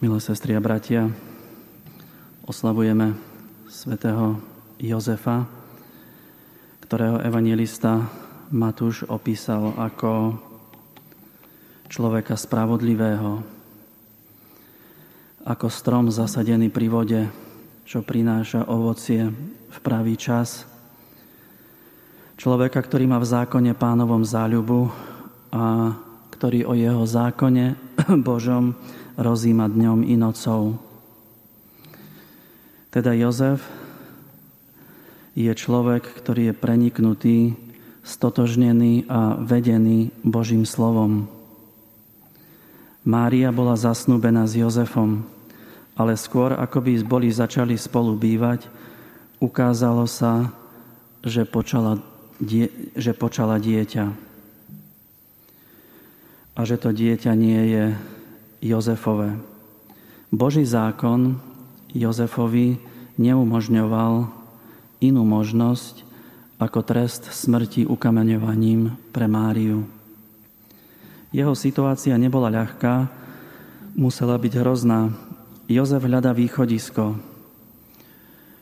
Milé sestri a bratia, oslavujeme svätého Jozefa, ktorého evangelista Matúš opísal ako človeka spravodlivého, ako strom zasadený pri vode, čo prináša ovocie v pravý čas. Človeka, ktorý má v zákone pánovom záľubu a ktorý o jeho zákone Božom rozíma dňom i nocou. Teda Jozef je človek, ktorý je preniknutý, stotožnený a vedený Božím slovom. Mária bola zasnúbená s Jozefom, ale skôr, ako by boli začali spolu bývať, ukázalo sa, že počala, die, že počala dieťa. A že to dieťa nie je Jozefové. Boží zákon Jozefovi neumožňoval inú možnosť ako trest smrti ukameňovaním pre Máriu. Jeho situácia nebola ľahká, musela byť hrozná. Jozef hľada východisko.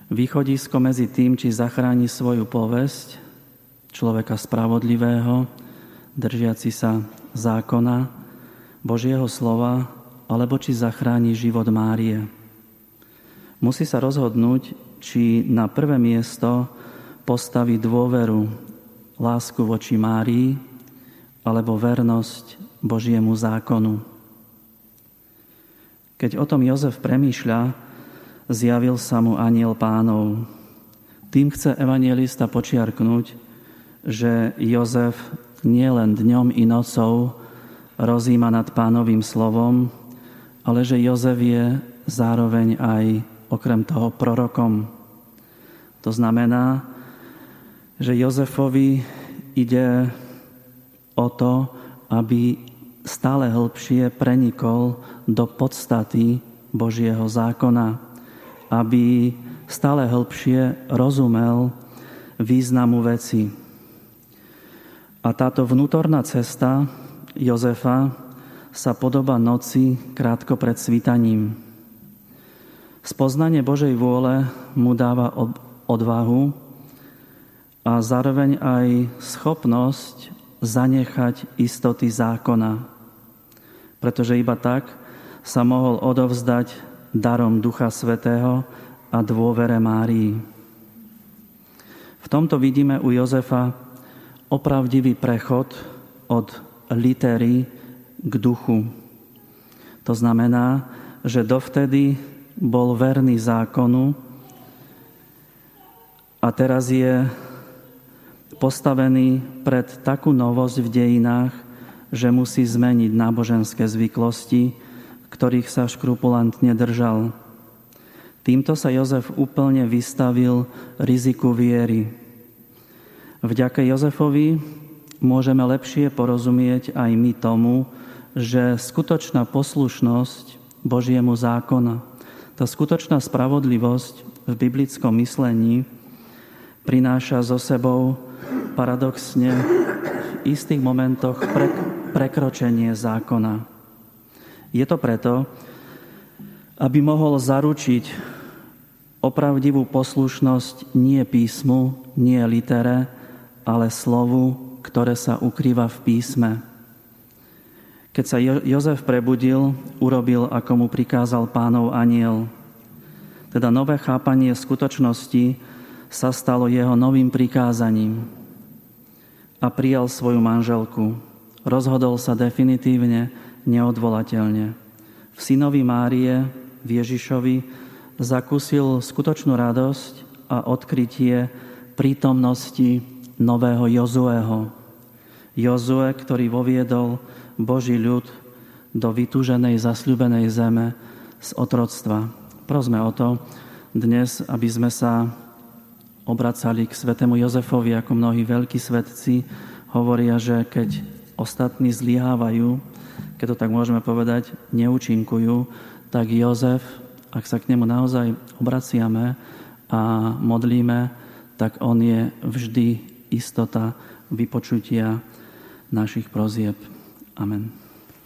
Východisko medzi tým, či zachráni svoju povesť, človeka spravodlivého, držiaci sa zákona, Božieho slova, alebo či zachráni život Márie. Musí sa rozhodnúť, či na prvé miesto postaví dôveru, lásku voči Márii, alebo vernosť Božiemu zákonu. Keď o tom Jozef premýšľa, zjavil sa mu aniel pánov. Tým chce evangelista počiarknúť, že Jozef nie len dňom i nocou rozíma nad pánovým slovom, ale že Jozef je zároveň aj okrem toho prorokom. To znamená, že Jozefovi ide o to, aby stále hĺbšie prenikol do podstaty Božieho zákona, aby stále hĺbšie rozumel významu veci. A táto vnútorná cesta Jozefa sa podoba noci krátko pred svítaním. Spoznanie Božej vôle mu dáva odvahu a zároveň aj schopnosť zanechať istoty zákona, pretože iba tak sa mohol odovzdať darom Ducha Svetého a dôvere Márii. V tomto vidíme u Jozefa opravdivý prechod od litery k duchu. To znamená, že dovtedy bol verný zákonu a teraz je postavený pred takú novosť v dejinách, že musí zmeniť náboženské zvyklosti, ktorých sa škrupulantne držal. Týmto sa Jozef úplne vystavil riziku viery. Vďaka Jozefovi môžeme lepšie porozumieť aj my tomu, že skutočná poslušnosť Božiemu zákona, tá skutočná spravodlivosť v biblickom myslení prináša so sebou paradoxne v istých momentoch pre, prekročenie zákona. Je to preto, aby mohol zaručiť opravdivú poslušnosť nie písmu, nie litere, ale slovu ktoré sa ukrýva v písme. Keď sa Jozef prebudil, urobil, ako mu prikázal pánov aniel. Teda nové chápanie skutočnosti sa stalo jeho novým prikázaním a prijal svoju manželku. Rozhodol sa definitívne, neodvolateľne. V synovi Márie, v Ježišovi, zakúsil skutočnú radosť a odkrytie prítomnosti nového Jozueho. Jozue, ktorý voviedol Boží ľud do vytúženej, zasľubenej zeme z otroctva. Prosme o to dnes, aby sme sa obracali k svetému Jozefovi, ako mnohí veľkí svetci hovoria, že keď ostatní zlyhávajú, keď to tak môžeme povedať, neúčinkujú, tak Jozef, ak sa k nemu naozaj obraciame a modlíme, tak on je vždy istota vypočutia našich prozieb. Amen.